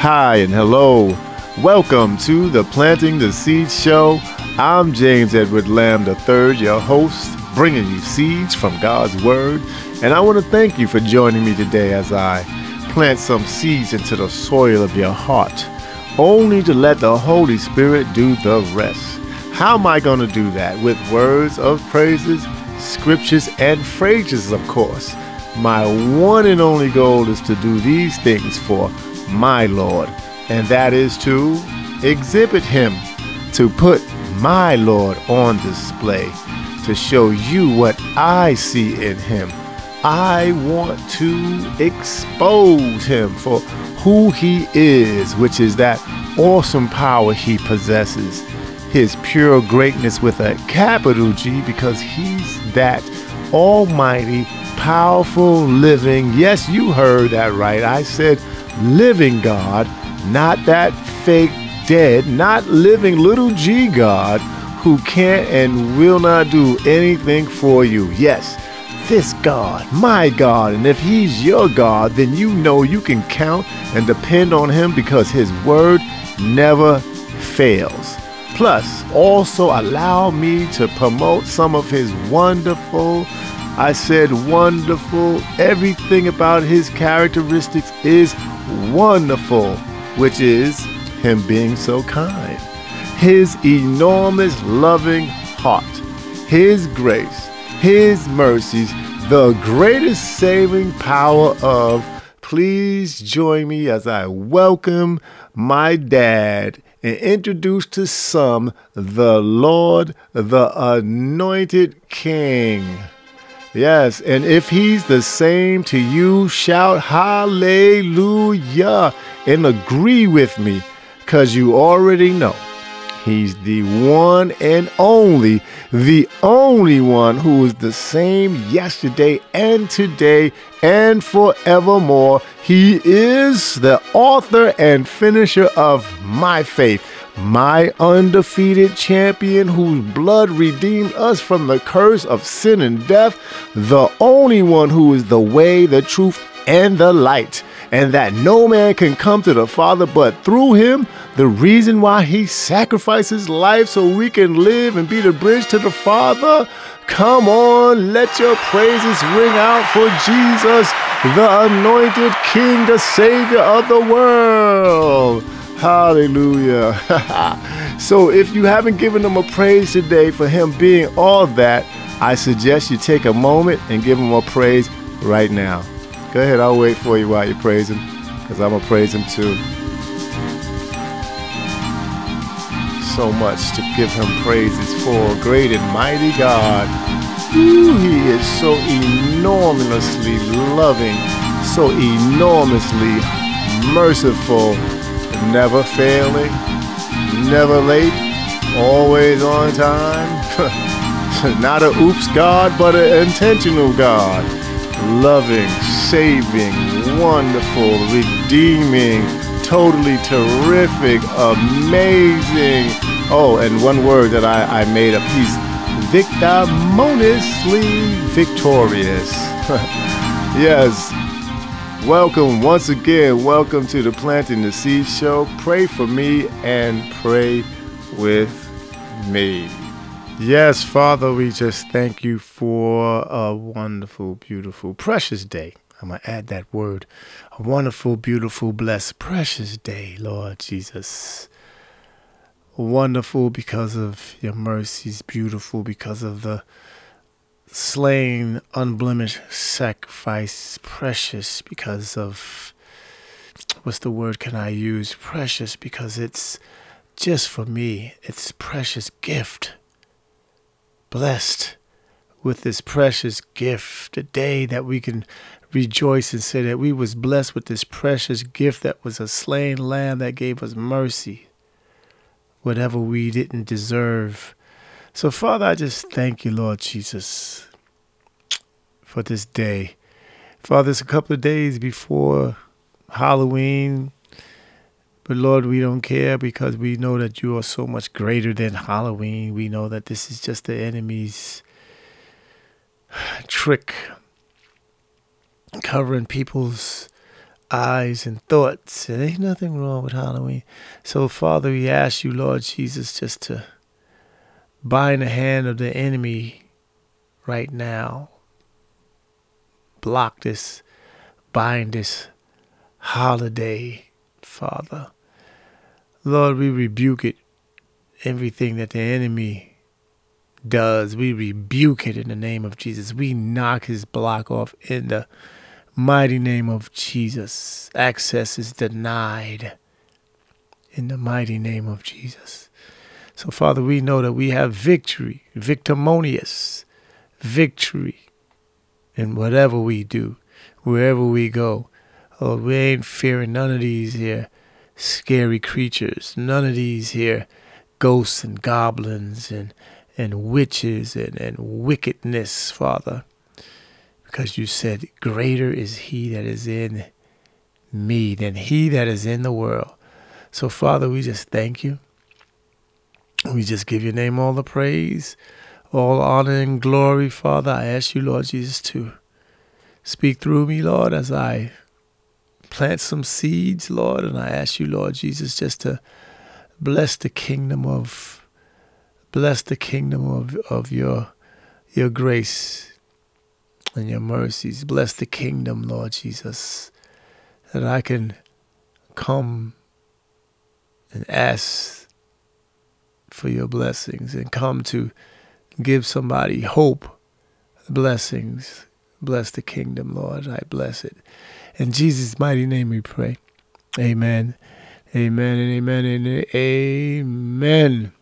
Hi and hello. Welcome to the Planting the Seed Show. I'm James Edward Lamb III, your host, bringing you seeds from God's Word. And I want to thank you for joining me today as I plant some seeds into the soil of your heart, only to let the Holy Spirit do the rest. How am I going to do that? With words of praises, scriptures, and phrases, of course. My one and only goal is to do these things for my Lord, and that is to exhibit Him, to put my Lord on display, to show you what I see in Him. I want to expose Him for who He is, which is that awesome power He possesses, His pure greatness with a capital G, because He's that almighty, powerful, living. Yes, you heard that right. I said living God, not that fake dead, not living little g God who can't and will not do anything for you. Yes, this God, my God. And if He's your God, then you know you can count and depend on Him because His word never fails. Plus, also allow me to promote some of His wonderful I said wonderful. Everything about his characteristics is wonderful, which is him being so kind. His enormous loving heart, his grace, his mercies, the greatest saving power of. Please join me as I welcome my dad and introduce to some the Lord, the anointed King. Yes, and if he's the same to you, shout hallelujah and agree with me because you already know he's the one and only, the only one who is the same yesterday and today and forevermore. He is the author and finisher of my faith my undefeated champion whose blood redeemed us from the curse of sin and death, the only one who is the way, the truth, and the light, and that no man can come to the Father but through him, the reason why he sacrificed his life so we can live and be the bridge to the Father. Come on, let your praises ring out for Jesus, the anointed King, the Savior of the world. Hallelujah. so if you haven't given him a praise today for him being all that, I suggest you take a moment and give him a praise right now. Go ahead, I'll wait for you while you praise him, because I'm going to praise him too. So much to give him praises for. Great and mighty God. Ooh, he is so enormously loving, so enormously merciful never failing, never late, always on time. Not a oops God, but an intentional God. Loving, saving, wonderful, redeeming, totally terrific, amazing. Oh, and one word that I, I made up. He's victimonously victorious. yes, Welcome once again. Welcome to the Planting the Seed Show. Pray for me and pray with me. Yes, Father, we just thank you for a wonderful, beautiful, precious day. I'm going to add that word. A wonderful, beautiful, blessed, precious day, Lord Jesus. Wonderful because of your mercies, beautiful because of the slain, unblemished sacrifice, precious because of what's the word can I use? Precious because it's just for me, it's precious gift. Blessed with this precious gift, a day that we can rejoice and say that we was blessed with this precious gift that was a slain lamb that gave us mercy, whatever we didn't deserve so, Father, I just thank you, Lord Jesus, for this day. Father, it's a couple of days before Halloween. But Lord, we don't care because we know that you are so much greater than Halloween. We know that this is just the enemy's trick, covering people's eyes and thoughts. There ain't nothing wrong with Halloween. So, Father, we ask you, Lord Jesus, just to bind the hand of the enemy right now. Block this, bind this holiday, Father. Lord, we rebuke it. Everything that the enemy does, we rebuke it in the name of Jesus. We knock his block off in the mighty name of Jesus. Access is denied in the mighty name of Jesus. So, Father, we know that we have victory, victimonious victory in whatever we do, wherever we go. Oh, we ain't fearing none of these here scary creatures, none of these here ghosts and goblins and, and witches and, and wickedness, Father because you said, Greater is he that is in me than he that is in the world. So, Father, we just thank you. We just give your name all the praise, all honor and glory, Father. I ask you, Lord Jesus, to speak through me, Lord, as I plant some seeds, Lord. And I ask you, Lord Jesus, just to bless the kingdom of bless the kingdom of, of your your grace and your mercies. Bless the kingdom, Lord Jesus, that I can come and ask for your blessings and come to give somebody hope, blessings. Bless the kingdom, Lord. I bless it. In Jesus' mighty name we pray. Amen. Amen and amen and amen.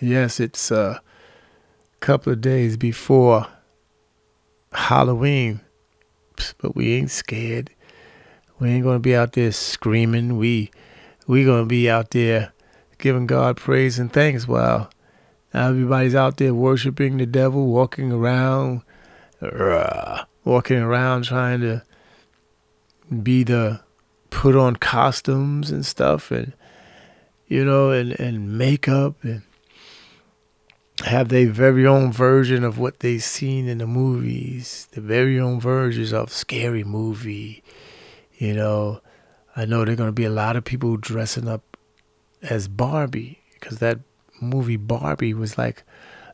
Yes, it's a couple of days before Halloween, but we ain't scared. We ain't gonna be out there screaming. We we gonna be out there giving God praise and thanks while everybody's out there worshiping the devil, walking around, uh, walking around trying to be the put on costumes and stuff and you know and and makeup and have their very own version of what they've seen in the movies, the very own versions of scary movie. You know, I know there are going to be a lot of people dressing up as Barbie because that movie Barbie was like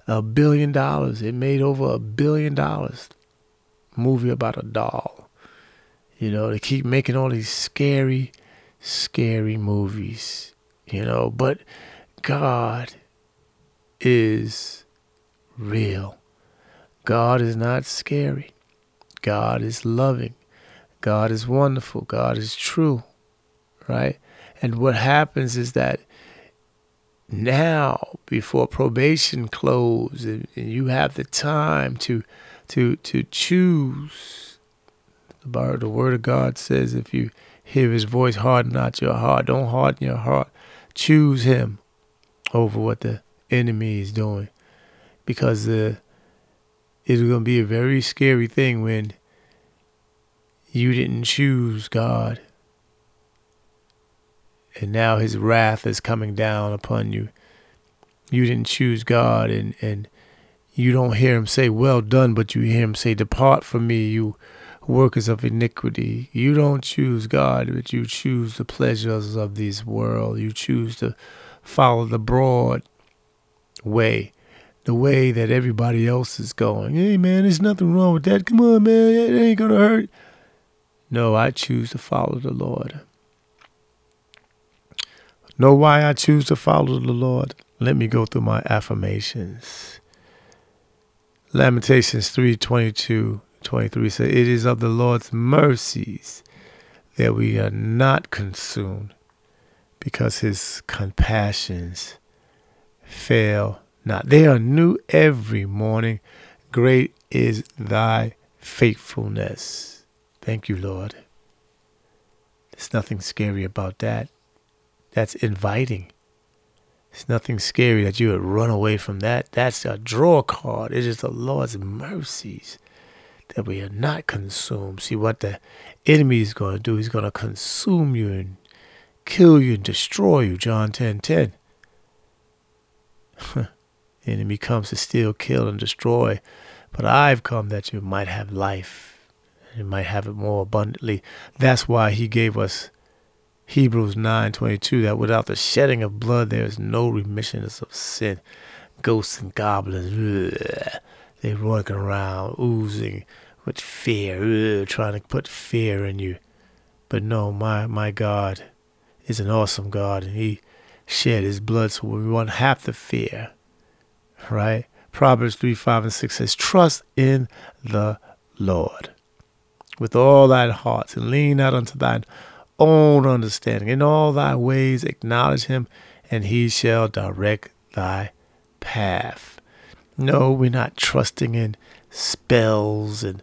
a billion dollars. It made over a billion dollars. Movie about a doll. You know, they keep making all these scary, scary movies. You know, but God is real. God is not scary. God is loving. God is wonderful. God is true. Right? And what happens is that now, before probation closes, and, and you have the time to to to choose. The, the word of God says, if you hear his voice, harden not your heart. Don't harden your heart. Choose him over what the enemy is doing because uh, it's going to be a very scary thing when you didn't choose God and now his wrath is coming down upon you. You didn't choose God and, and you don't hear him say, Well done, but you hear him say, Depart from me, you workers of iniquity. You don't choose God, but you choose the pleasures of this world. You choose to follow the broad way, the way that everybody else is going. Hey, man, there's nothing wrong with that. Come on, man, it ain't to hurt. No, I choose to follow the Lord. Know why I choose to follow the Lord? Let me go through my affirmations. Lamentations 3 22 23 says, It is of the Lord's mercies that we are not consumed because his compassions fail not. They are new every morning. Great is thy faithfulness. Thank you, Lord. There's nothing scary about that. That's inviting. It's nothing scary that you would run away from that. That's a draw card. It is the Lord's mercies that we are not consumed. See what the enemy is going to do? He's going to consume you and kill you and destroy you. John 10 10. the enemy comes to steal, kill, and destroy. But I've come that you might have life And might have it more abundantly. That's why he gave us Hebrews 9:22 that without the shedding of blood there is no remission of sin. Ghosts and goblins, ugh, they walking around oozing with fear, trying to put fear in you. But no, my my God is an awesome God, and He shed His blood so we won't have to fear. Right? Proverbs 3, 5, and 6 says, Trust in the Lord with all thine heart, and lean not unto thine own understanding. In all thy ways acknowledge him, and he shall direct thy path. No, we're not trusting in spells and,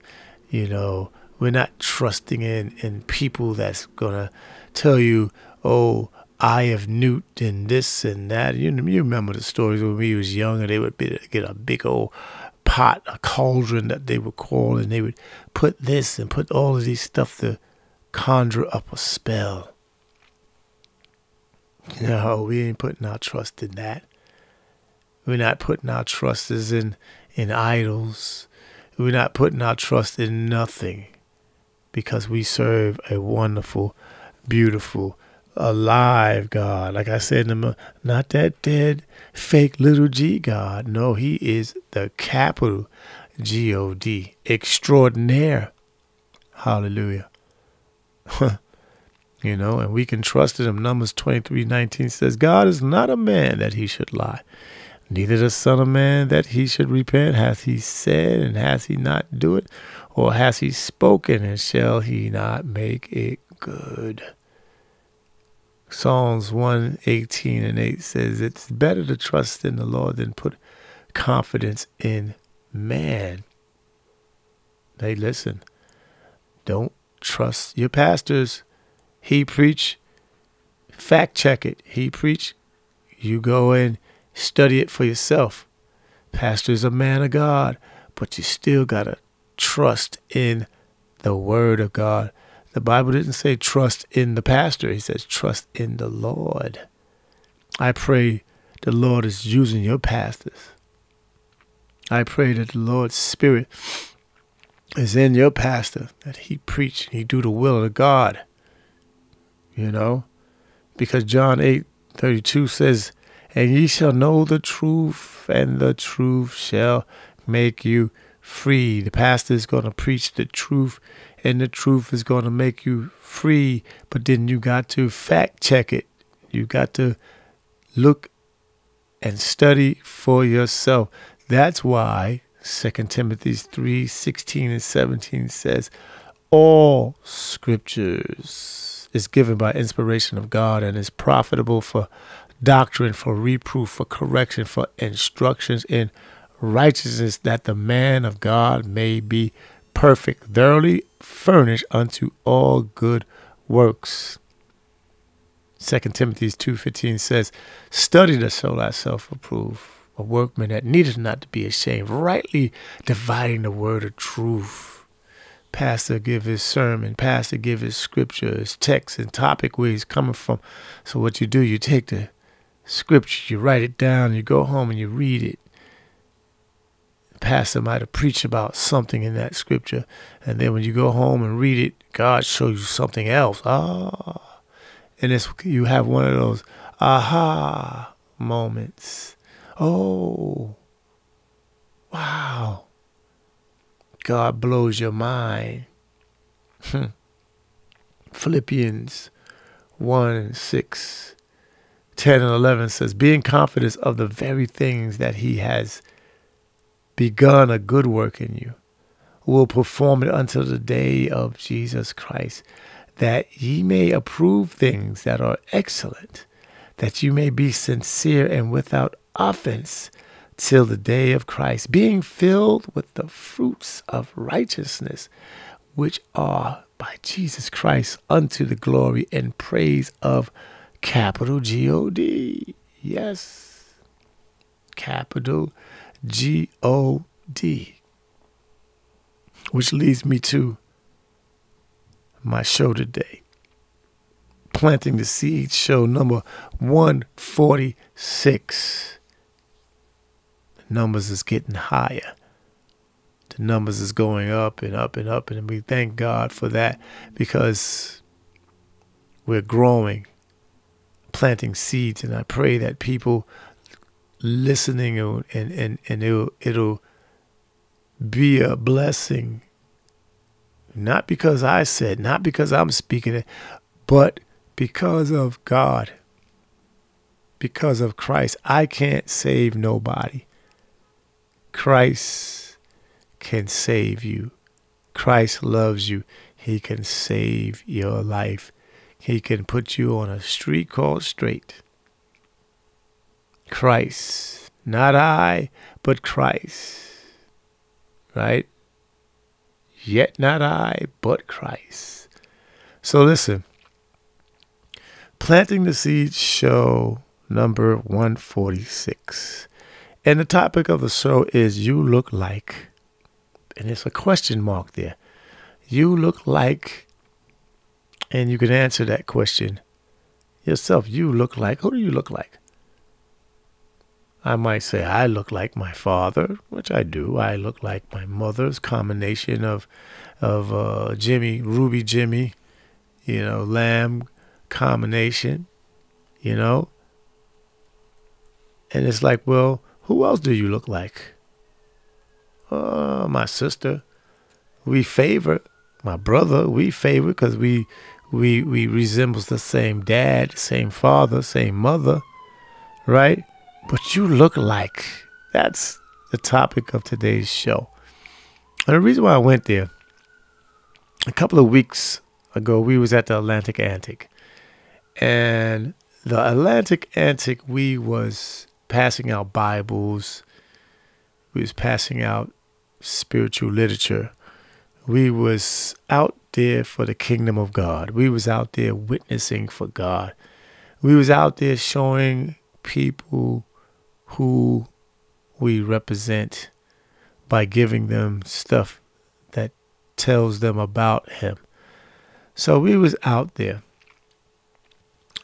you know, we're not trusting in, in people that's going to tell you, oh, I have newt and this and that. You, you remember the stories when we was younger, they would be, get a big old pot, a cauldron that they would call, and they would put this and put all of these stuff to conjure up a spell. No, we ain't putting our trust in that. We're not putting our trust in in idols. We're not putting our trust in nothing because we serve a wonderful, beautiful, alive God. Like I said, not that dead, fake little g God. No, He is the capital G O D, extraordinaire. Hallelujah. you know, and we can trust in Him. Numbers twenty three nineteen says, God is not a man that He should lie, neither the Son of Man that He should repent. Hath He said, and hath He not do it? Or has He spoken, and shall He not make it good? Psalms 118 and 8 says, It's better to trust in the Lord than put confidence in man. Hey, listen, don't trust your pastors. He preach, fact check it. He preach, you go and study it for yourself. Pastor's a man of God, but you still got to trust in the word of God. The Bible didn't say trust in the pastor, he says trust in the Lord. I pray the Lord is using your pastors. I pray that the Lord's Spirit is in your pastor, that he preach he do the will of God. You know? Because John 8 32 says, And ye shall know the truth, and the truth shall make you free. The pastor is going to preach the truth and the truth is going to make you free. But then you got to fact check it. You got to look and study for yourself. That's why 2 Timothy 3 16 and 17 says, All scriptures is given by inspiration of God and is profitable for doctrine, for reproof, for correction, for instructions in righteousness, that the man of God may be perfect, thoroughly furnished unto all good works. 2 Timothy 2.15 says, Study to show thyself approved, a workman that needeth not to be ashamed, rightly dividing the word of truth. Pastor give his sermon, pastor give his scripture, his text and topic where he's coming from. So what you do, you take the scripture, you write it down, you go home and you read it pastor might have preached about something in that scripture, and then when you go home and read it, God shows you something else. Ah, and it's you have one of those aha moments. Oh, wow! God blows your mind. Hmm. Philippians 1 and 6, 10 and 11 says, Being confident of the very things that he has begun a good work in you will perform it until the day of Jesus Christ, that ye may approve things that are excellent, that you may be sincere and without offense till the day of Christ, being filled with the fruits of righteousness, which are by Jesus Christ unto the glory and praise of capital G O D. Yes, capital G O D. Which leads me to my show today. Planting the Seed show number 146. Numbers is getting higher. the numbers is going up and up and up. And we thank God for that because we're growing, planting seeds. And I pray that people listening and, and, and it'll, it'll be a blessing. Not because I said, not because I'm speaking it, but because of God, because of Christ. I can't save nobody. Christ can save you. Christ loves you. He can save your life. He can put you on a street called straight. Christ, not I, but Christ. Right? Yet not I, but Christ. So listen. Planting the Seed Show number 146. And the topic of the show is You Look Like. And it's a question mark there. You look like, and you can answer that question yourself. You look like, who do you look like? I might say I look like my father, which I do. I look like my mother's combination of of uh, Jimmy, Ruby Jimmy, you know, Lamb combination, you know. And it's like, well, who else do you look like? Uh, my sister. We favor my brother. We favor because we we we resembles the same dad, same father, same mother, right? But you look like that's the topic of today's show. And the reason why I went there, a couple of weeks ago, we was at the Atlantic Antic, and the Atlantic Antic, we was passing out Bibles, we was passing out spiritual literature. We was out there for the kingdom of God. We was out there witnessing for God. We was out there showing people who we represent by giving them stuff that tells them about him. So we was out there.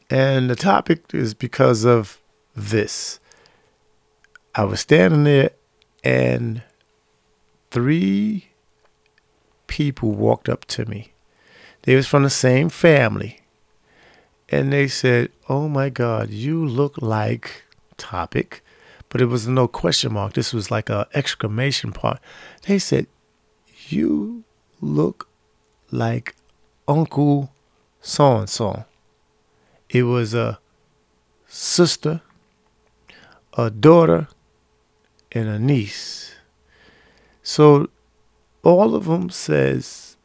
And the topic is because of this. I was standing there and three people walked up to me. They was from the same family. And they said, "Oh my god, you look like topic." But it was no question mark. This was like a exclamation point. They said, "You look like Uncle so and so." It was a sister, a daughter, and a niece. So all of them says,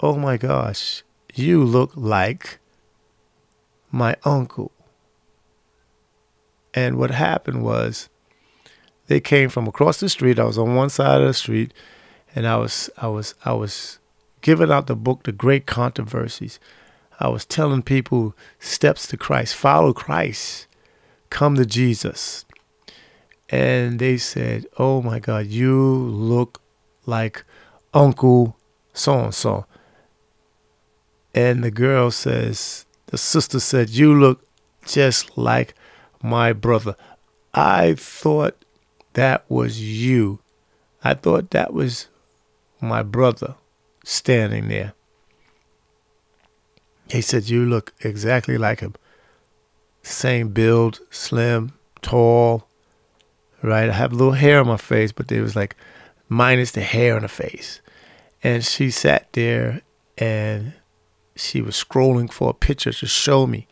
"Oh my gosh, you look like my uncle." And what happened was they came from across the street. I was on one side of the street and I was I was I was giving out the book The Great Controversies. I was telling people steps to Christ, follow Christ, come to Jesus. And they said, "Oh my God, you look like Uncle so and so." And the girl says, the sister said, "You look just like my brother." I thought that was you. I thought that was my brother standing there. He said, You look exactly like him. Same build, slim, tall, right? I have a little hair on my face, but it was like minus the hair on the face. And she sat there and she was scrolling for a picture to show me.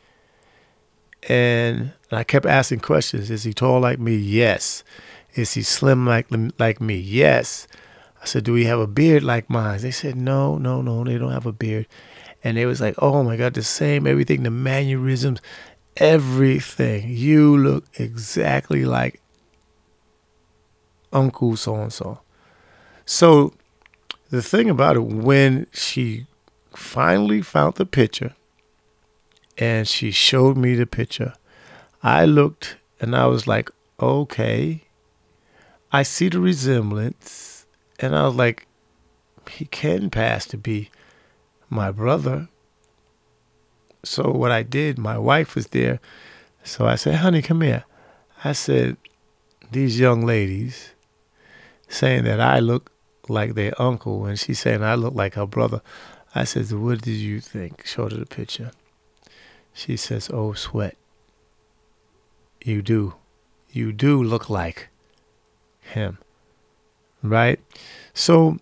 And I kept asking questions. Is he tall like me? Yes. Is he slim like like me? Yes. I said, Do he have a beard like mine? They said, No, no, no, they don't have a beard. And it was like, Oh my God, the same, everything, the mannerisms, everything. You look exactly like Uncle so and so. So the thing about it, when she finally found the picture and she showed me the picture, I looked and I was like, okay, I see the resemblance. And I was like, he can pass to be my brother. So what I did, my wife was there. So I said, honey, come here. I said, these young ladies saying that I look like their uncle, and she's saying I look like her brother. I says, "What did you think?" Showed her the picture. She says, "Oh, sweat. You do, you do look like him, right?" So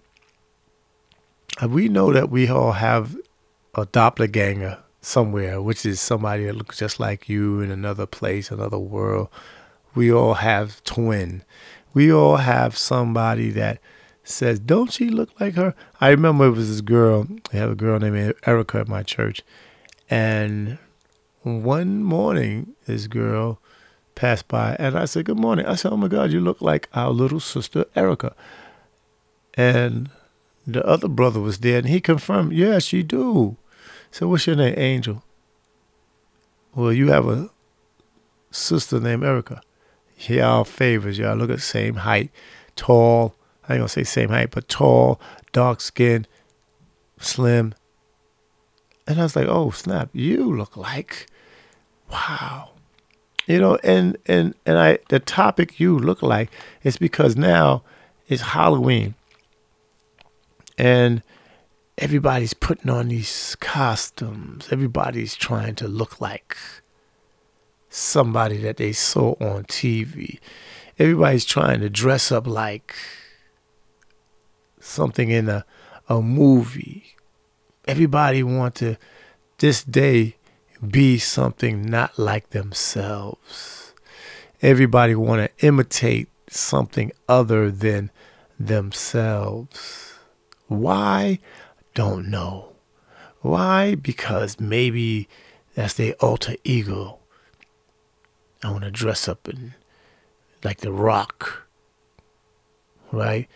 we know that we all have a doppelganger somewhere, which is somebody that looks just like you in another place, another world. We all have twin. We all have somebody that says, "Don't she look like her?" I remember it was this girl. I have a girl named Erica at my church, and one morning this girl passed by, and I said, "Good morning." I said, "Oh my God, you look like our little sister Erica," and the other brother was there, and he confirmed, "Yes, you do." So, what's your name, Angel? Well, you have a sister named Erica. Y'all favors, y'all look at same height, tall. I ain't gonna say same height, but tall, dark skin, slim. And I was like, oh snap, you look like wow. You know, and and and I the topic you look like is because now it's Halloween. And everybody's putting on these costumes. Everybody's trying to look like somebody that they saw on TV. Everybody's trying to dress up like something in a, a movie. Everybody want to this day be something not like themselves. Everybody want to imitate something other than themselves. Why? Don't know. Why? Because maybe that's their alter ego. I want to dress up in like the rock, right?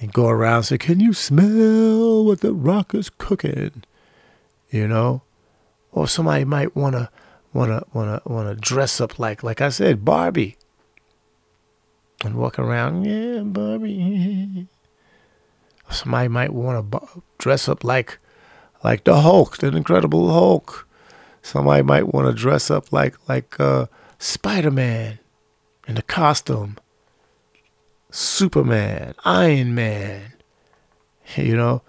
And go around and say, Can you smell what the rock is cooking? You know? Or somebody might wanna wanna wanna wanna dress up like like I said, Barbie. And walk around, yeah, Barbie. Somebody might want to dress up like like the Hulk, the Incredible Hulk. Somebody might want to dress up like like uh Spider Man in the costume, Superman, Iron Man, you know,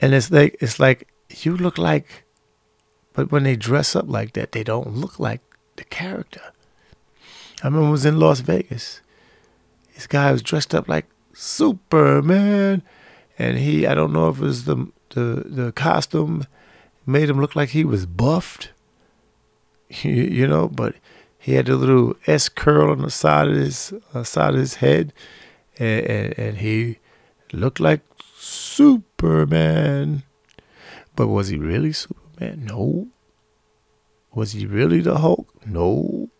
and it's like it's like you look like, but when they dress up like that, they don't look like the character. I remember I was in Las Vegas. This guy was dressed up like Superman, and he I don't know if it was the the the costume made him look like he was buffed, you, you know, but he had a little S curl on the side of his uh, side of his head, and, and, and he looked like Superman. But was he really Superman? No. Was he really the Hulk? No.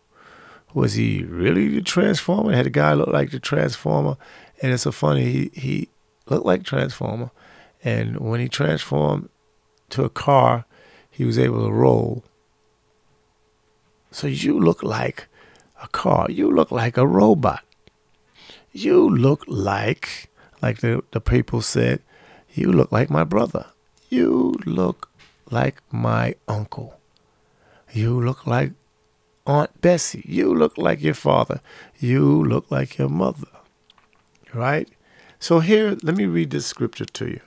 Was he really the Transformer? Had a guy look like the Transformer, and it's so funny. He he looked like Transformer, and when he transformed to a car, he was able to roll so you look like a car. You look like a robot. You look like, like the, the people said, you look like my brother. You look like my uncle. You look like Aunt Bessie. You look like your father. You look like your mother. Right? So here, let me read this scripture to you.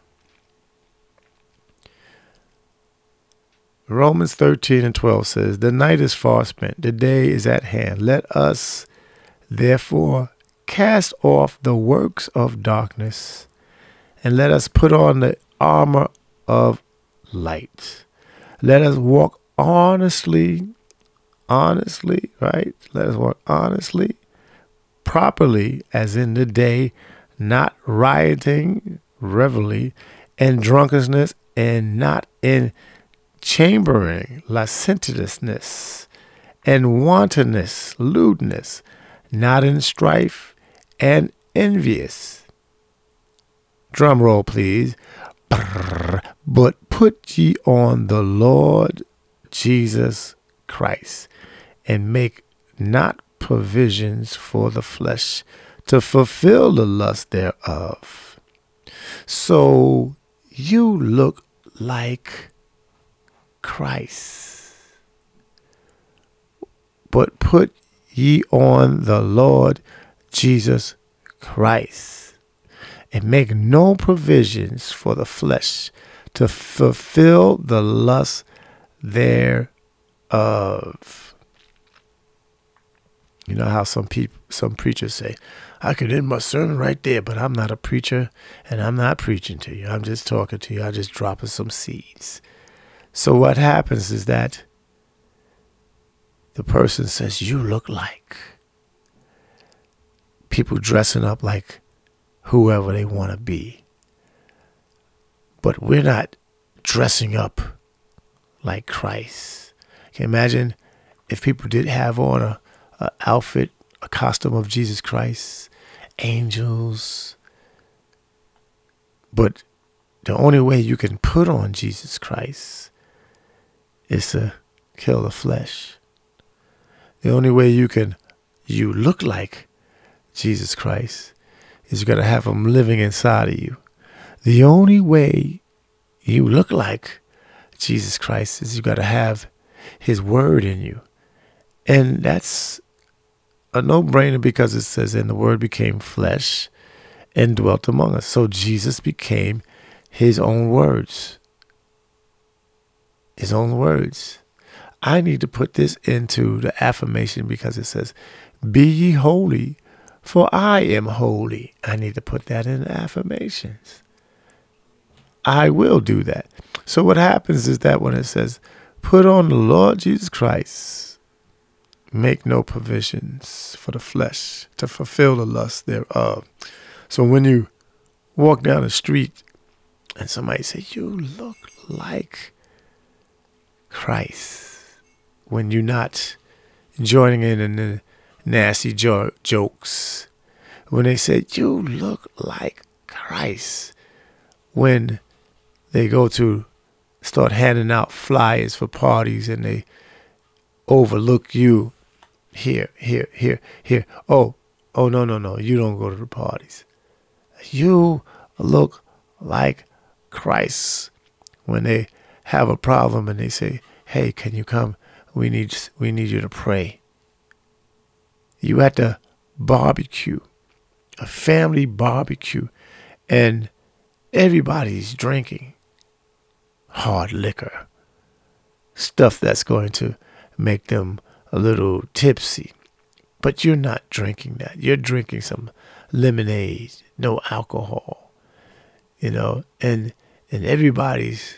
Romans 13 and 12 says, The night is far spent, the day is at hand. Let us therefore cast off the works of darkness and let us put on the armor of light. Let us walk honestly, honestly, right? Let us walk honestly, properly, as in the day, not rioting, revelry, and drunkenness, and not in chambering, licentiousness, and wantonness, lewdness, not in strife, and envious. Drum roll, please. But put ye on the Lord Jesus Christ, and make not provisions for the flesh to fulfill the lust thereof. So you look like Christ. But put ye on the Lord Jesus Christ and make no provisions for the flesh to fulfill the lust thereof. You know how some people, some preachers say, "I could end my sermon right there," but I'm not a preacher, and I'm not preaching to you. I'm just talking to you. I'm just dropping some seeds. So what happens is that the person says, "You look like." People dressing up like whoever they want to be. But we're not dressing up like Christ. Can you imagine if people did have on a, a outfit, a costume of Jesus Christ, angels. But the only way you can put on Jesus Christ is to kill the flesh. The only way you can you look like Jesus Christ is you got to have him living inside of you. The only way you look like Jesus Christ is you got to have his word in you. And that's a no brainer because it says, and the word became flesh and dwelt among us. So Jesus became his own words. His own words. I need to put this into the affirmation because it says, Be ye holy, for I am holy. I need to put that in affirmations. I will do that. So what happens is that when it says, put on the Lord Jesus Christ, make no provisions for the flesh to fulfill the lust thereof. So when you walk down the street and somebody says, you look like Christ, when you're not joining in in the nasty jo- jokes, when they say, you look like Christ, when they go to start handing out flyers for parties and they overlook you here, here, here, here. Oh, oh, no, no, no. You don't go to the parties. You look like Christ when they have a problem and they say, "Hey, can you come? We need we need you to pray." You at the barbecue, a family barbecue, and everybody's drinking hard liquor, stuff that's going to make them a little tipsy. But you're not drinking that. You're drinking some lemonade, no alcohol, you know, and and everybody's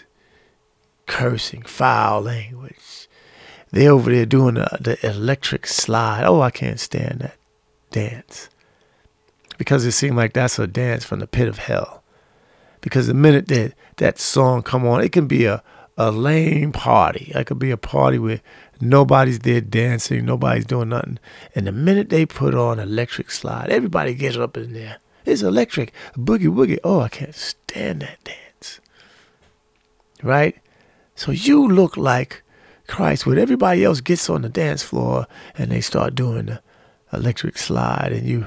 cursing, foul language. They over there doing the, the electric slide. Oh, I can't stand that dance because it seemed like that's a dance from the pit of hell. Because the minute that that song come on, it can be a a lame party. It could be a party where nobody's there dancing, nobody's doing nothing. And the minute they put on electric slide, everybody gets up in there. It's electric. Boogie woogie. Oh, I can't stand that dance. Right? So you look like Christ when everybody else gets on the dance floor and they start doing the electric slide and you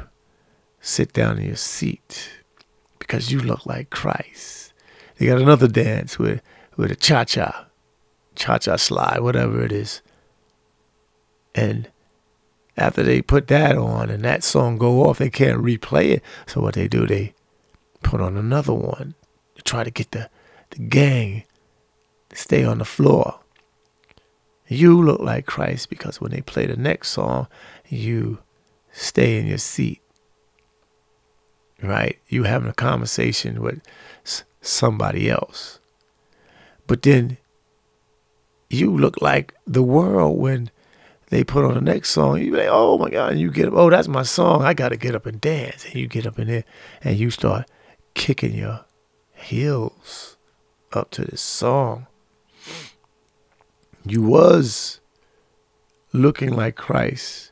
sit down in your seat because you look like Christ. They got another dance with with a cha cha, cha cha slide, whatever it is. And after they put that on and that song go off, they can't replay it. So what they do, they put on another one to try to get the, the gang stay on the floor. You look like Christ because when they play the next song, you stay in your seat. Right? You having a conversation with somebody else. But then you look like the world when they put on the next song. You like, oh my God, and you get up, oh, that's my song. I got to get up and dance. And you get up in there and you start kicking your heels up to this song. You was looking like Christ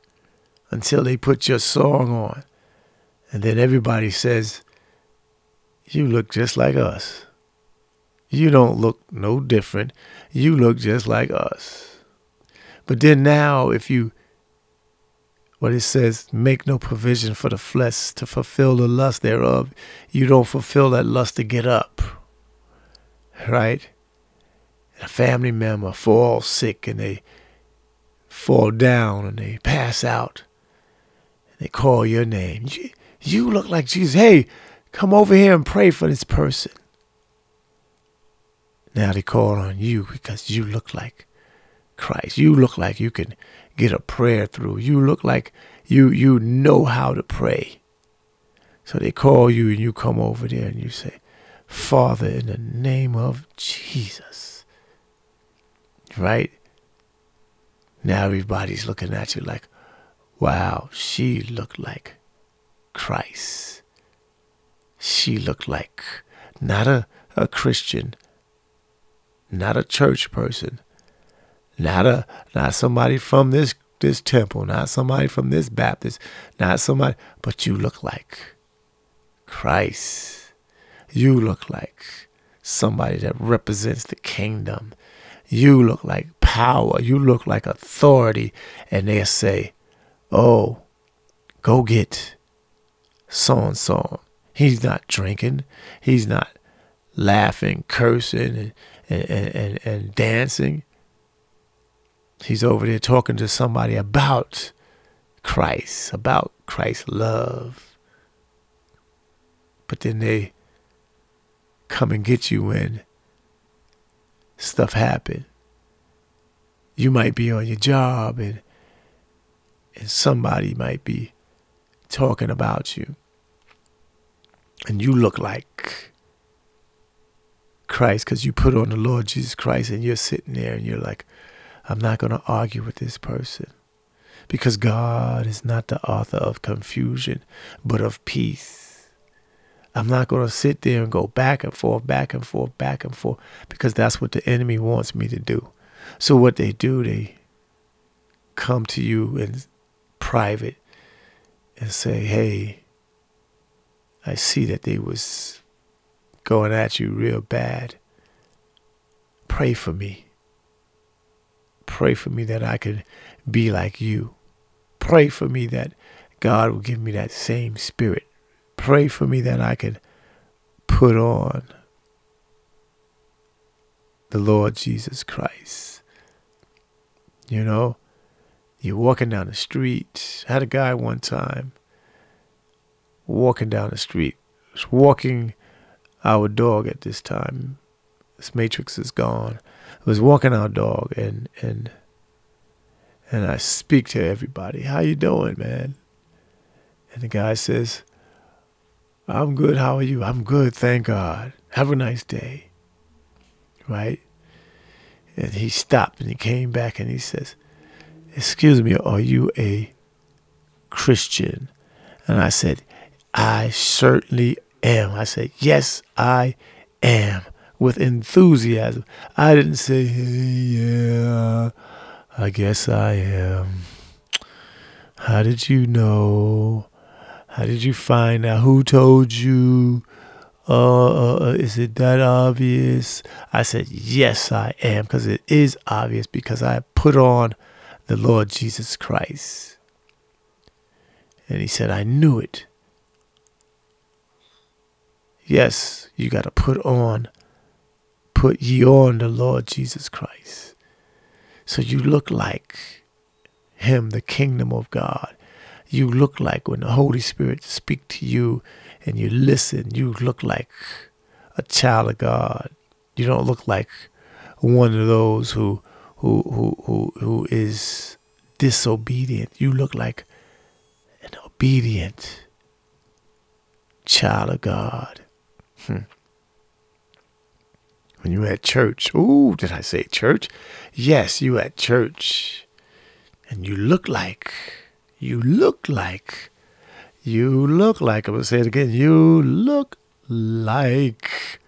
until they put your song on. And then everybody says, You look just like us. You don't look no different. You look just like us. But then now, if you, what it says, make no provision for the flesh to fulfill the lust thereof, you don't fulfill that lust to get up. Right? A family member falls sick and they fall down and they pass out. And they call your name. You, you look like Jesus. Hey, Come over here and pray for this person. Now they call on you because you look like Christ. You look like you can get a prayer through. You look like you you know how to pray. So they call you and you come over there and you say, Father, in the name of Jesus. Right? Now everybody's looking at you like, wow, she looked like Christ. She looked like not a, a Christian, not a church person, not a not somebody from this this temple, not somebody from this Baptist, not somebody, but you look like Christ. You look like somebody that represents the kingdom. You look like power. You look like authority. And they say, oh, go get so and so. He's not drinking. He's not laughing, cursing, and, and, and, and dancing. He's over there talking to somebody about Christ, about Christ's love. But then they come and get you when stuff happen. You might be on your job and and somebody might be talking about you. And you look like Christ because you put on the Lord Jesus Christ and you're sitting there and you're like, I'm not going to argue with this person because God is not the author of confusion, but of peace. I'm not going to sit there and go back and forth, back and forth, back and forth because that's what the enemy wants me to do. So what they do, they come to you in private and say, "Hey, I see that they was going at you real bad. Pray for me." Pray for me that I could be like you. Pray for me that God will give me that same spirit. Pray for me that I can put on the Lord Jesus Christ. You know, you're walking down the street. I had a guy one time walking down the street. Was walking our dog at this time. This matrix is gone was walking our dog and and and I speak to everybody. How you doing, man? And the guy says, I'm good. How are you? I'm good. Thank God. Have a nice day. Right? And he stopped and he came back and he says, Excuse me, are you a Christian? And I said, I certainly am. I said, Yes, I am with enthusiasm. I didn't say, yeah, I guess I am. How did you know? How did you find out? Who told you? Uh, uh, uh is it that obvious? I said, yes, I am, because it is obvious, because I put on the Lord Jesus Christ. And he said, I knew it. Yes, you got to put on put ye on the Lord Jesus Christ. So you look like him, the kingdom of God. You look like when the Holy Spirit speak to you and you listen, you look like a child of God. You don't look like one of those who who who who, who is disobedient. You look like an obedient child of God. Hmm when you at church. Ooh, did I say church? Yes, you at church. And you look like, you look like, you look like, I'm going to say it again, you look like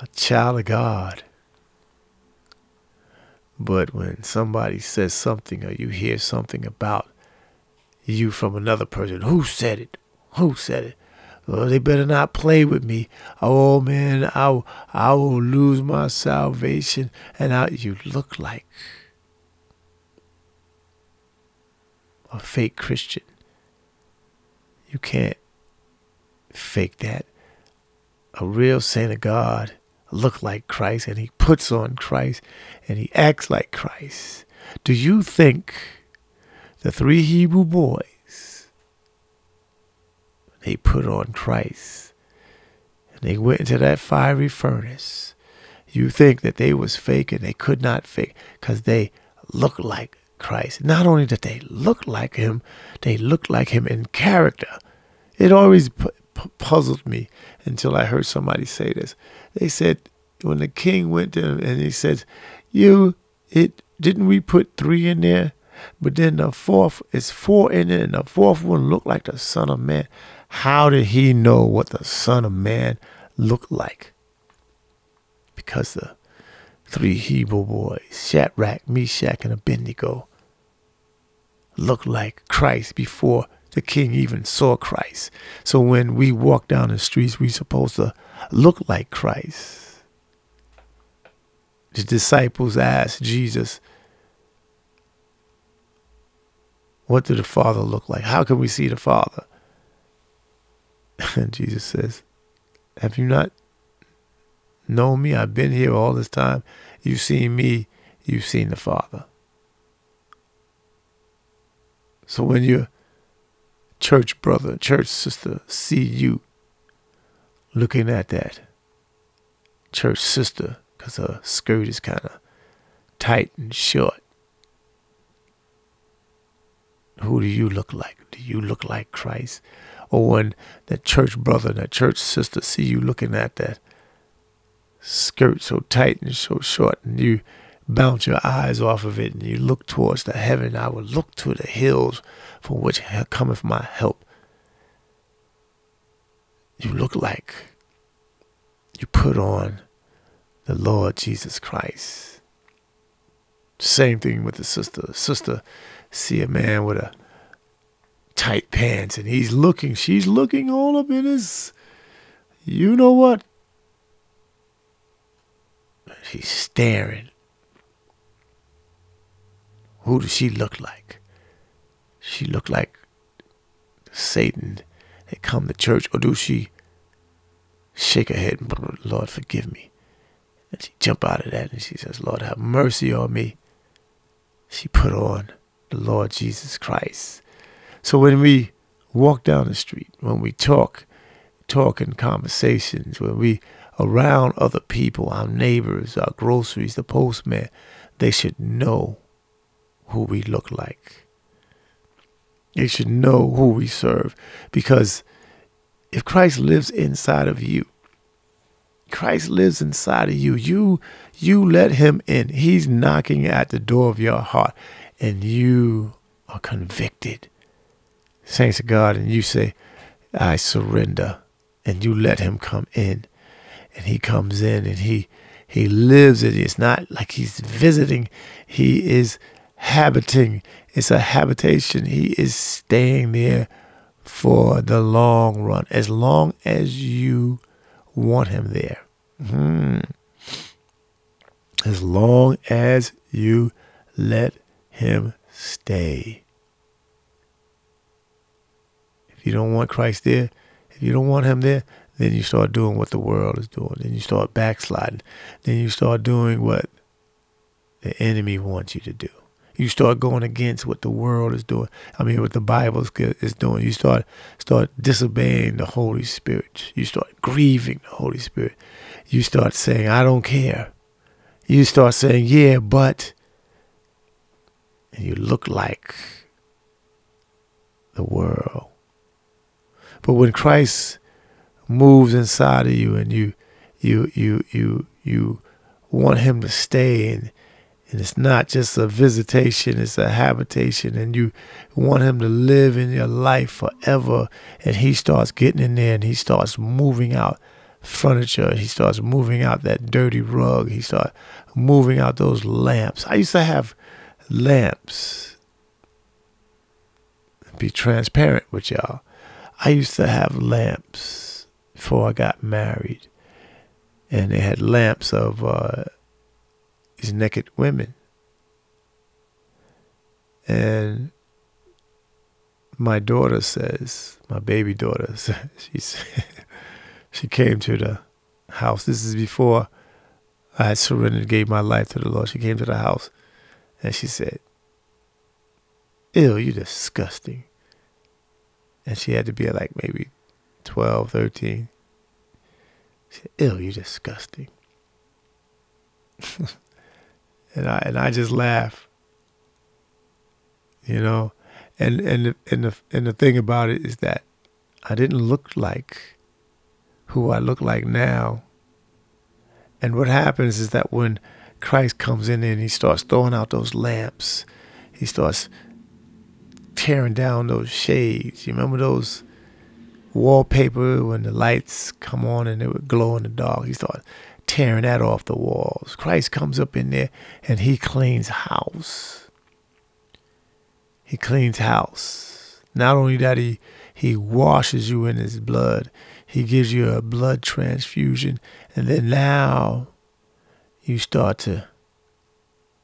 a child of God. But when somebody says something or you hear something about you from another person, who said it? Who said it? Oh, they better not play with me. Oh man, I I will lose my salvation. And I, you look like a fake Christian. You can't fake that. A real saint of God look like Christ and he puts on Christ and he acts like Christ. Do you think the three Hebrew boys They put on Christ. And they went into that fiery furnace. You think that they was fake and they could not fake because they looked like Christ. Not only did they look like him, they looked like him in character. It always pu- puzzled me until I heard somebody say this. They said when the king went to him and he said, "You, it didn't we put three in there, but then the fourth is four in it, and the fourth one looked like the Son of Man." How did he know what the Son of Man looked like? Because the three Hebrew boys, Shadrach, Meshach, and Abednego, looked like Christ before the king even saw Christ. So when we walk down the streets, we're supposed to look like Christ. The disciples asked Jesus, What did the Father look like? How can we see the Father? And Jesus says, Have you not known me? I've been here all this time. You've seen me, you've seen the Father. So when your church brother, church sister see you looking at that church sister, because her skirt is kind of tight and short, who do you look like? Do you look like Christ? Or when that church brother and that church sister see you looking at that skirt so tight and so short, and you bounce your eyes off of it and you look towards the heaven, I will look to the hills from which cometh my help. You look like you put on the Lord Jesus Christ. Same thing with the sister. sister see a man with a tight pants and he's looking, she's looking all up in his, you know what? She's staring. Who does she look like? She look like Satan that come to church, or do she shake her head and Lord forgive me? And she jump out of that and she says, Lord have mercy on me. She put on the Lord Jesus Christ. So when we walk down the street, when we talk, talk in conversations, when we around other people, our neighbors, our groceries, the postman, they should know who we look like. They should know who we serve. Because if Christ lives inside of you, Christ lives inside of you. You you let him in. He's knocking at the door of your heart and you are convicted. Saints of God, and you say, I surrender. And you let him come in. And he comes in and he he lives it. It's not like he's visiting. He is habiting. It's a habitation. He is staying there for the long run, as long as you want him there. Hmm. As long as you let him stay. If you don't want Christ there, if you don't want him there, then you start doing what the world is doing. Then you start backsliding. Then you start doing what the enemy wants you to do. You start going against what the world is doing. I mean, what the Bible is doing. You start start disobeying the Holy Spirit. You start grieving the Holy Spirit. You start saying, "I don't care." You start saying, "Yeah, but," and you look like the world. But when Christ moves inside of you, and you you you you you want Him to stay and and it's not just a visitation, it's a habitation. And you want him to live in your life forever. And he starts getting in there and he starts moving out furniture. He starts moving out that dirty rug. He starts moving out those lamps. I used to have lamps. Be transparent with y'all. I used to have lamps before I got married. And they had lamps of uh, these naked women. And my daughter says, my baby daughter, she's, she came to the house. This is before I had surrendered, gave my life to the Lord. She came to the house and she said, Ew, you disgusting. And she had to be like maybe 12, 13. She said, Ew, you're disgusting. and I and I just laugh. You know, and and the, and the and the thing about it is that I didn't look like who I look like now. And what happens is that when Christ comes in and he starts throwing out those lamps, he starts tearing down those shades. You remember those wallpaper when the lights come on and it would glow in the dark? He starts tearing that off the walls. Christ comes up in there and he cleans house. He cleans house. Not only that, he he washes you in his blood. He gives you a blood transfusion. And then now you start to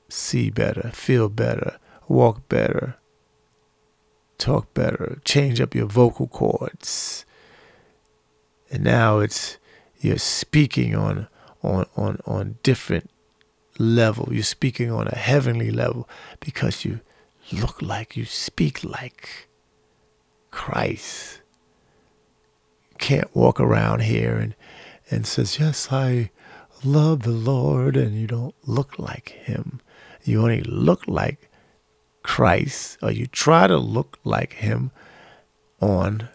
see better, feel better, walk better, talk better, change up your vocal cords. And now it's you're speaking on on on on different level. You're speaking on a heavenly level because you look like you speak like Christ. You can't walk around here and and says, "Yes, I love the Lord," and you don't look like him. You only look like Christ, or you try to look like him on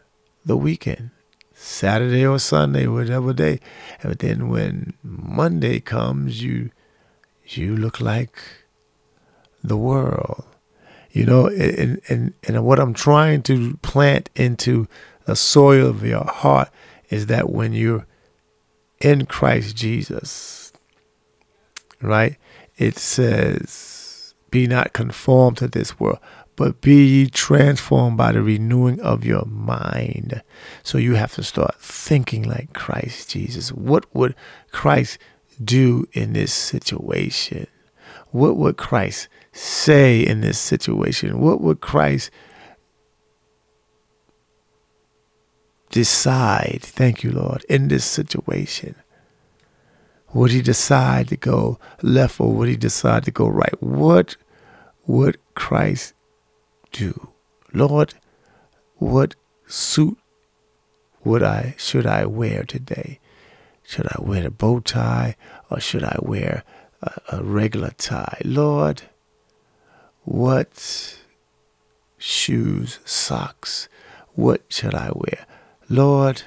the weekend. Saturday or Sunday, whatever day. But then when Monday comes, you you look like the world. You know, and, and, and what I'm trying to plant into the soil of your heart is that when you're in Christ Jesus, right? It says, Be not conformed to this world, but be ye transformed by the renewing of your mind. So you have to start thinking like Christ Jesus. What would Christ do in this situation? What would Christ say in this situation? What would Christ decide? Thank you, Lord, in this situation. Would he decide to go left or would he decide to go right? What would Christ do? Lord, what suit would I should I wear today? Should I wear a bow tie or should I wear a, a regular tie? Lord, what shoes, socks, what shall I wear? Lord,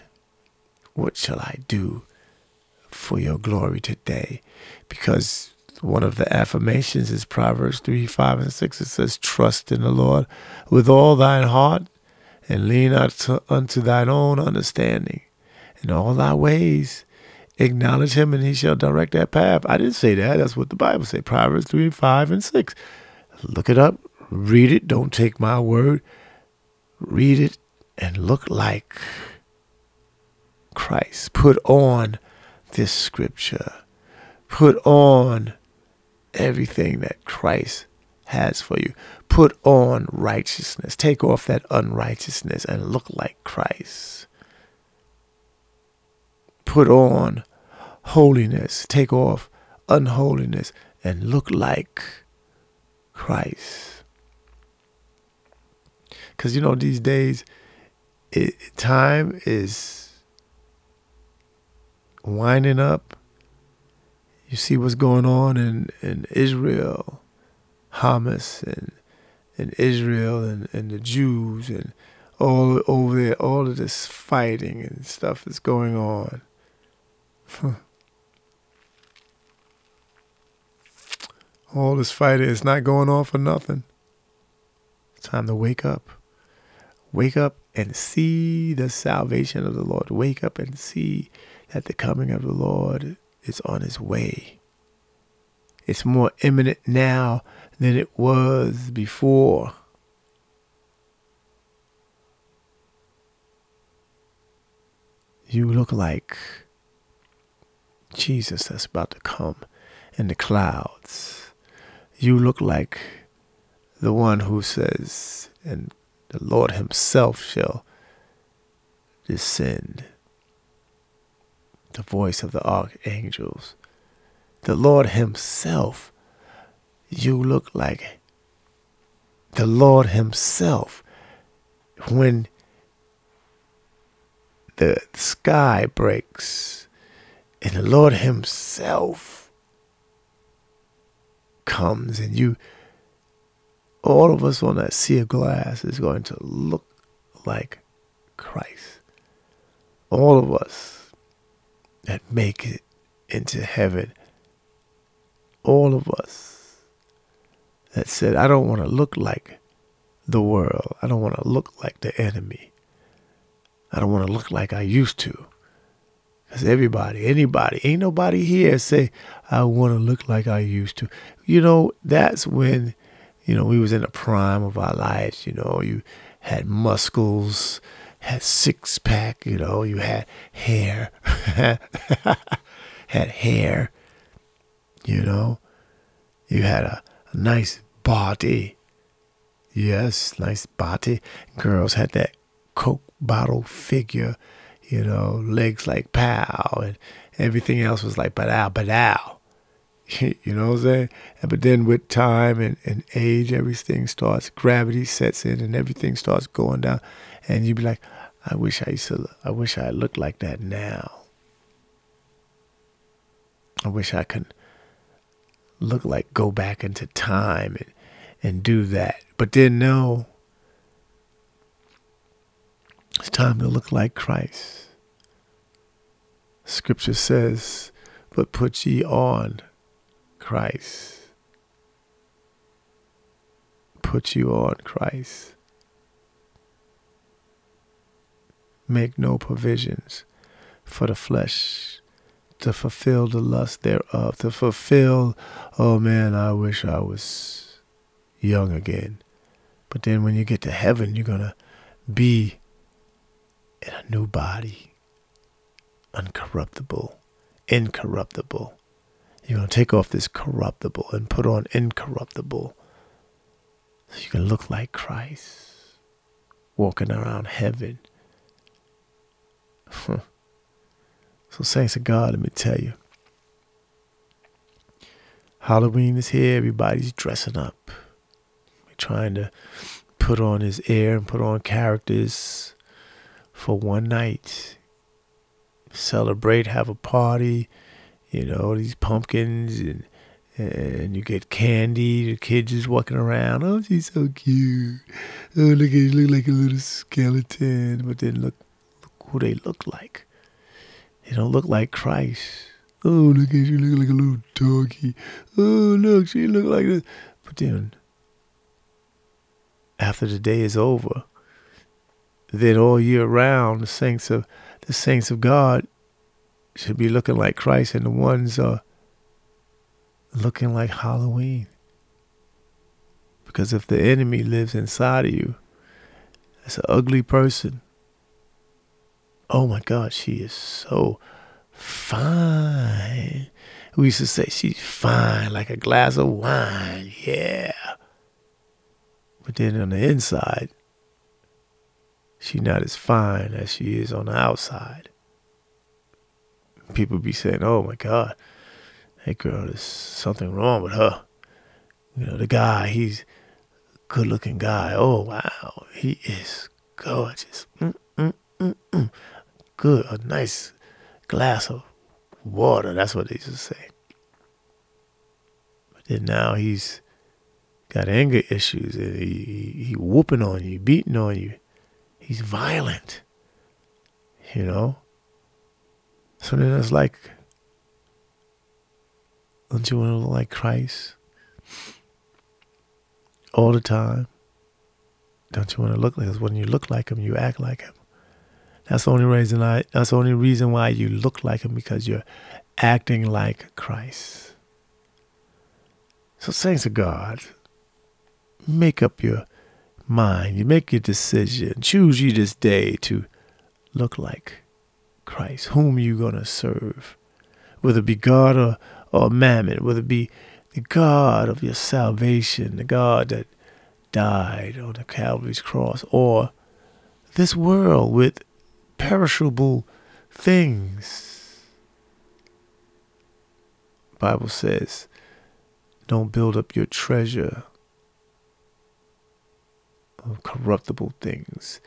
what shall I do for your glory today? Because one of the affirmations is Proverbs 3, 5, and 6. It says, Trust in the Lord with all thine heart and lean not unto thine own understanding. In all thy ways, acknowledge him and he shall direct that path. I didn't say that. That's what the Bible says. Proverbs 3, 5, and 6. Look it up, read it. Don't take my word. Read it and look like Christ. Put on this scripture. Put on everything that Christ has for you. Put on righteousness. Take off that unrighteousness and look like Christ. Put on holiness. Take off unholiness and look like Christ. Because, you know, these days, it, time is winding up you see what's going on in, in Israel, Hamas and in Israel and, and the Jews and all over there, all of this fighting and stuff that's going on. all this fighting is not going on for nothing. Time to wake up. Wake up and see the salvation of the Lord. Wake up and see that the coming of the Lord is on its way. It's more imminent now than it was before. You look like Jesus that's about to come in the clouds. You look like the one who says, and the Lord Himself shall descend the voice of the archangels, the Lord Himself. You look like the Lord Himself when the sky breaks and the Lord Himself comes and you, all of us on that sea of glass is going to look like Christ. All of us that make it into heaven, all of us that said, I don't want to look like the world. I don't want to look like the enemy. I don't want to look like I used to. Because everybody, anybody, ain't nobody here say, I want to look like I used to. You know, that's when, you know, we was in the prime of our lives. You know, you had muscles, had six pack, you know, you had hair, had hair, you know, you had a, a nice body. Yes, nice body. Girls had that Coke bottle figure, you know, legs like pow, and everything else was like badow. you know what I'm saying? But then with time and, and age, everything starts, gravity sets in and everything starts going down. And you be like, I wish I used to, I wish I looked like that now. I wish I could look like go back into time and, and do that. But then no, it's time to look like Christ. Scripture says, but put ye on Christ. Put you on Christ. Make no provisions for the flesh to fulfill the lust thereof, to fulfill, oh man, I wish I was young again. But then when you get to heaven, you're going to be in a new body, uncorruptible, incorruptible. You're going to take off this corruptible and put on incorruptible so you can look like Christ walking around heaven. so, saints of God, let me tell you. Halloween is here. Everybody's dressing up. We're trying to put on his air and put on characters for one night. Celebrate, have a party, you know, these pumpkins and and you get candy. The kids just walking around. Oh, she's so cute. Oh, look at you, look like a little skeleton. But then look, look who they look like. They don't look like Christ. Oh, look at you, look like a little doggy. Oh, look, she look like this. But then, after the day is over, then all year round the saints of the saints of God should be looking like Christ and the ones are looking like Halloween. Because if the enemy lives inside of you, it's an ugly person. Oh my God, she is so fine. We used to say she's fine like a glass of wine. Yeah. But then on the inside, she's not as fine as she is on the outside. People be saying, "Oh my God, that girl, there's something wrong with her." You know, the guy, he's a good-looking guy. Oh wow, he is gorgeous. Mm, mm, mm, mm. Good, a nice glass of water. That's what they used to say. But then now he's got anger issues and he, he, he whooping on you, beating on you. He's violent, you know? So then it's like, don't you want to look like Christ all the time? Don't you want to look like Because when you look like him, you act like him. That's the only reason I. That's the only reason why you look like him because you're acting like Christ. So, saints of God, make up your mind. You make your decision. Choose you this day to look like Christ. Whom you gonna serve? Whether it be God or, or mammon, whether it be the God of your salvation, the God that died on the Calvary's cross, or this world with perishable things. Bible says, don't build up your treasure of corruptible things,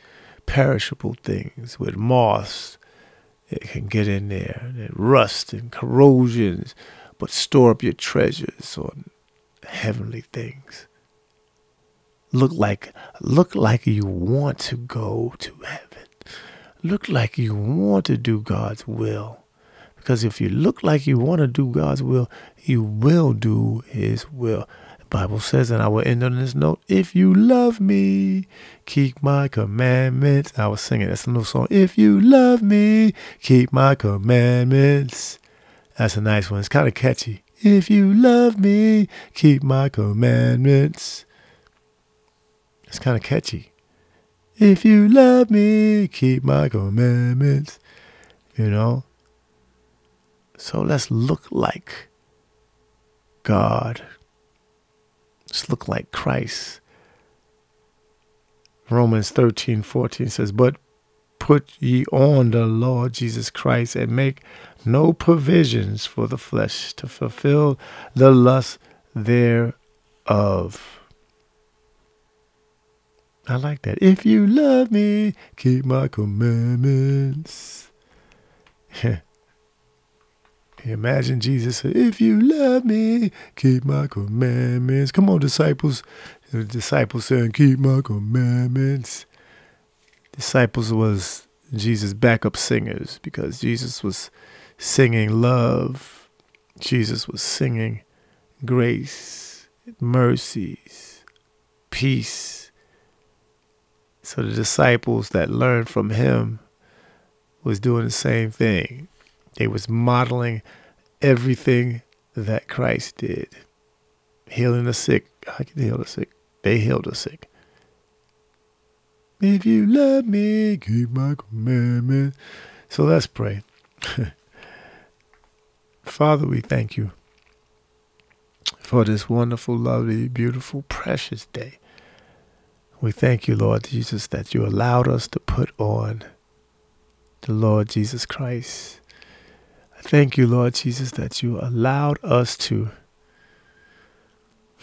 perishable things with moths it can get in there and rust and corrosions, but store up your treasures on heavenly things. Look like look like you want to go to heaven. Look like you want to do God's will. Because if you look like you want to do God's will, you will do his will. Bible says, and I will end on this note, if you love me, keep my commandments. I was singing, that's a new song. If you love me, keep my commandments. That's a nice one. It's kind of catchy. If you love me, keep my commandments. It's kind of catchy. If you love me, keep my commandments. You know? So let's look like God just look like Christ. Romans 13, 14 says, But put ye on the Lord Jesus Christ and make no provisions for the flesh to fulfill the lust thereof. I like that. If you love me, keep my commandments. Imagine Jesus said, If you love me, keep my commandments. Come on, disciples. The disciples saying, Keep my commandments. Disciples was Jesus' backup singers because Jesus was singing love. Jesus was singing grace, mercies, peace. So the disciples that learned from him was doing the same thing. They was modeling everything that Christ did. Healing the sick. I can heal the sick. They healed the sick. If you love me, keep my commandments. So let's pray. Father, we thank you for this wonderful, lovely, beautiful, precious day. We thank you, Lord Jesus, that you allowed us to put on the Lord Jesus Christ Thank you, Lord Jesus, that you allowed us to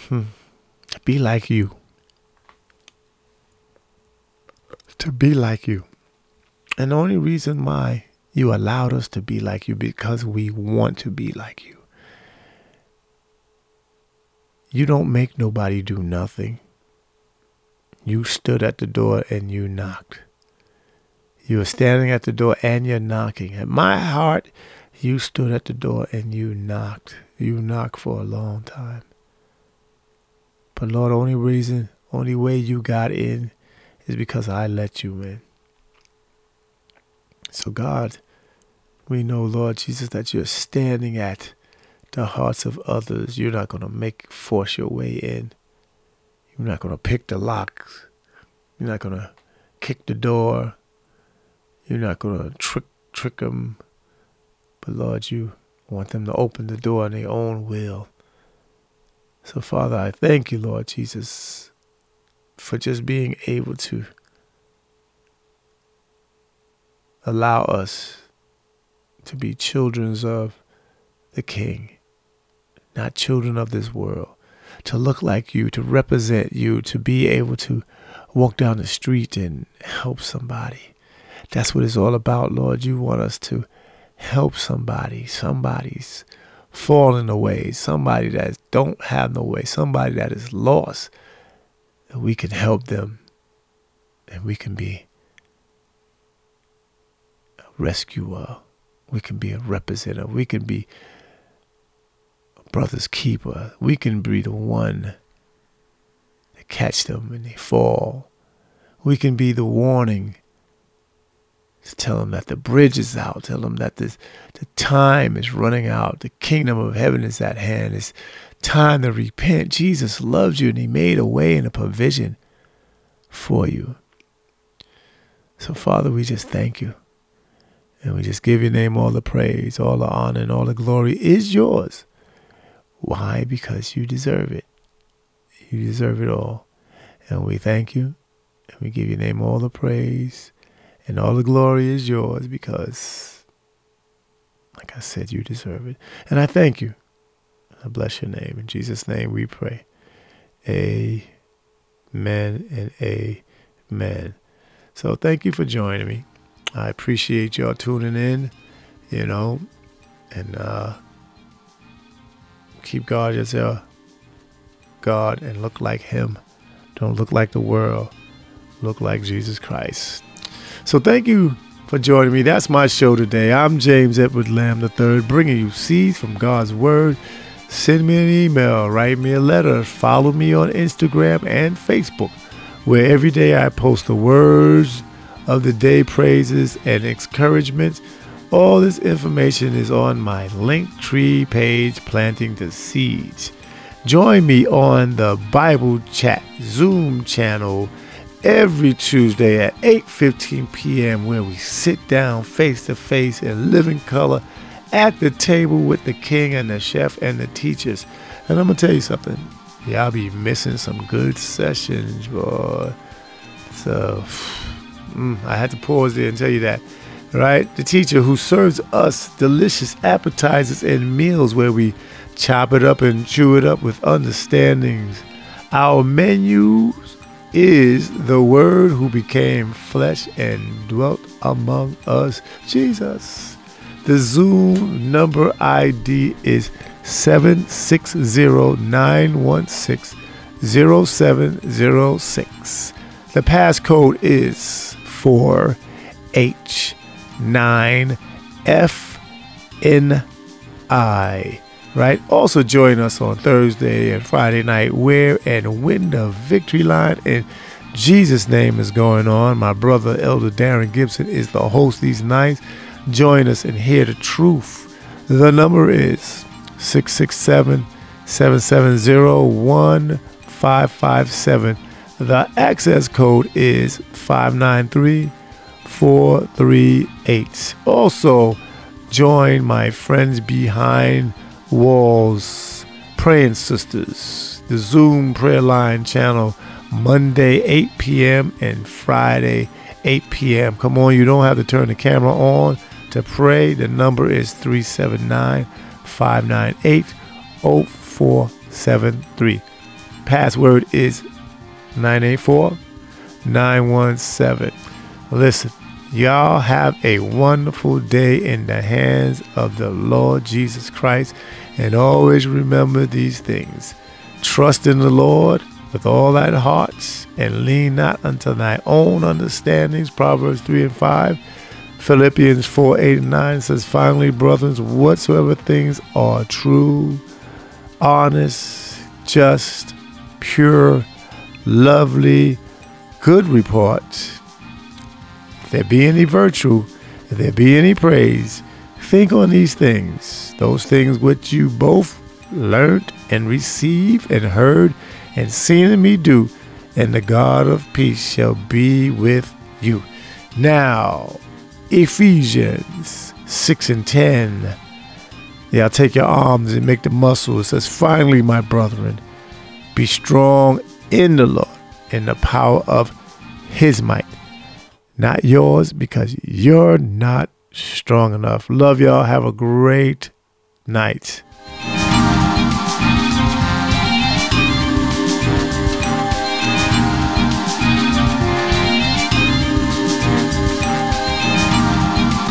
hmm, be like you. To be like you. And the only reason why you allowed us to be like you because we want to be like you. You don't make nobody do nothing. You stood at the door and you knocked. You were standing at the door and you're knocking. And my heart you stood at the door and you knocked. You knocked for a long time. But Lord, only reason, only way you got in is because I let you in. So God, we know, Lord Jesus, that you're standing at the hearts of others. You're not going to make force your way in. You're not going to pick the locks. You're not going to kick the door. You're not going to trick trick them but Lord, you want them to open the door on their own will. So, Father, I thank you, Lord Jesus, for just being able to allow us to be children of the King, not children of this world, to look like you, to represent you, to be able to walk down the street and help somebody. That's what it's all about, Lord. You want us to help somebody. Somebody's falling away. Somebody that don't have no way. Somebody that is lost. And we can help them. And we can be a rescuer. We can be a representative. We can be a brother's keeper. We can be the one to catch them when they fall. We can be the warning Tell them that the bridge is out. Tell them that this, the time is running out. The kingdom of heaven is at hand. It's time to repent. Jesus loves you and he made a way and a provision for you. So, Father, we just thank you. And we just give your name all the praise, all the honor, and all the glory is yours. Why? Because you deserve it. You deserve it all. And we thank you. And we give your name all the praise and all the glory is yours because, like I said, you deserve it. And I thank you. I bless your name. In Jesus' name we pray. Amen and amen. So thank you for joining me. I appreciate y'all tuning in, you know, and uh, keep God as your God and look like Him. Don't look like the world. Look like Jesus Christ. So thank you for joining me. That's my show today. I'm James Edward Lamb III, bringing you seeds from God's Word. Send me an email, write me a letter, follow me on Instagram and Facebook, where every day I post the words of the day, praises and encouragement. All this information is on my Linktree page, Planting the Seeds. Join me on the Bible Chat Zoom channel every Tuesday at 8:15 p.m. where we sit down face to face in living color at the table with the king and the chef and the teachers. And I'm gonna tell you something. Y'all be missing some good sessions, boy. So mm, I had to pause there and tell you that. Right? The teacher who serves us delicious appetizers and meals where we chop it up and chew it up with understandings. Our menus is the Word who became flesh and dwelt among us, Jesus. The Zoom number ID is 760-916-0706. The passcode is 4H9FNI right? Also join us on Thursday and Friday night, where and when the victory line in Jesus' name is going on. My brother, Elder Darren Gibson, is the host these nights. Join us and hear the truth. The number is 667 770 1557. The access code is 593 438. Also, join my friends behind Walls Praying Sisters, the Zoom prayer line channel, Monday 8 p.m. and Friday 8 p.m. Come on, you don't have to turn the camera on to pray. The number is 379 598 0473. Password is 984 917. Listen, Y'all have a wonderful day in the hands of the Lord Jesus Christ. And always remember these things trust in the Lord with all thy hearts, and lean not unto thy own understandings. Proverbs 3 and 5. Philippians 4 8 and 9 says, Finally, brothers, whatsoever things are true, honest, just, pure, lovely, good report there be any virtue, if there be any praise, think on these things, those things which you both learnt and received and heard and seen in me do, and the God of peace shall be with you. Now, Ephesians 6 and 10. Yeah, take your arms and make the muscles. It says, Finally, my brethren, be strong in the Lord, in the power of his might not yours because you're not strong enough. Love y'all. Have a great night.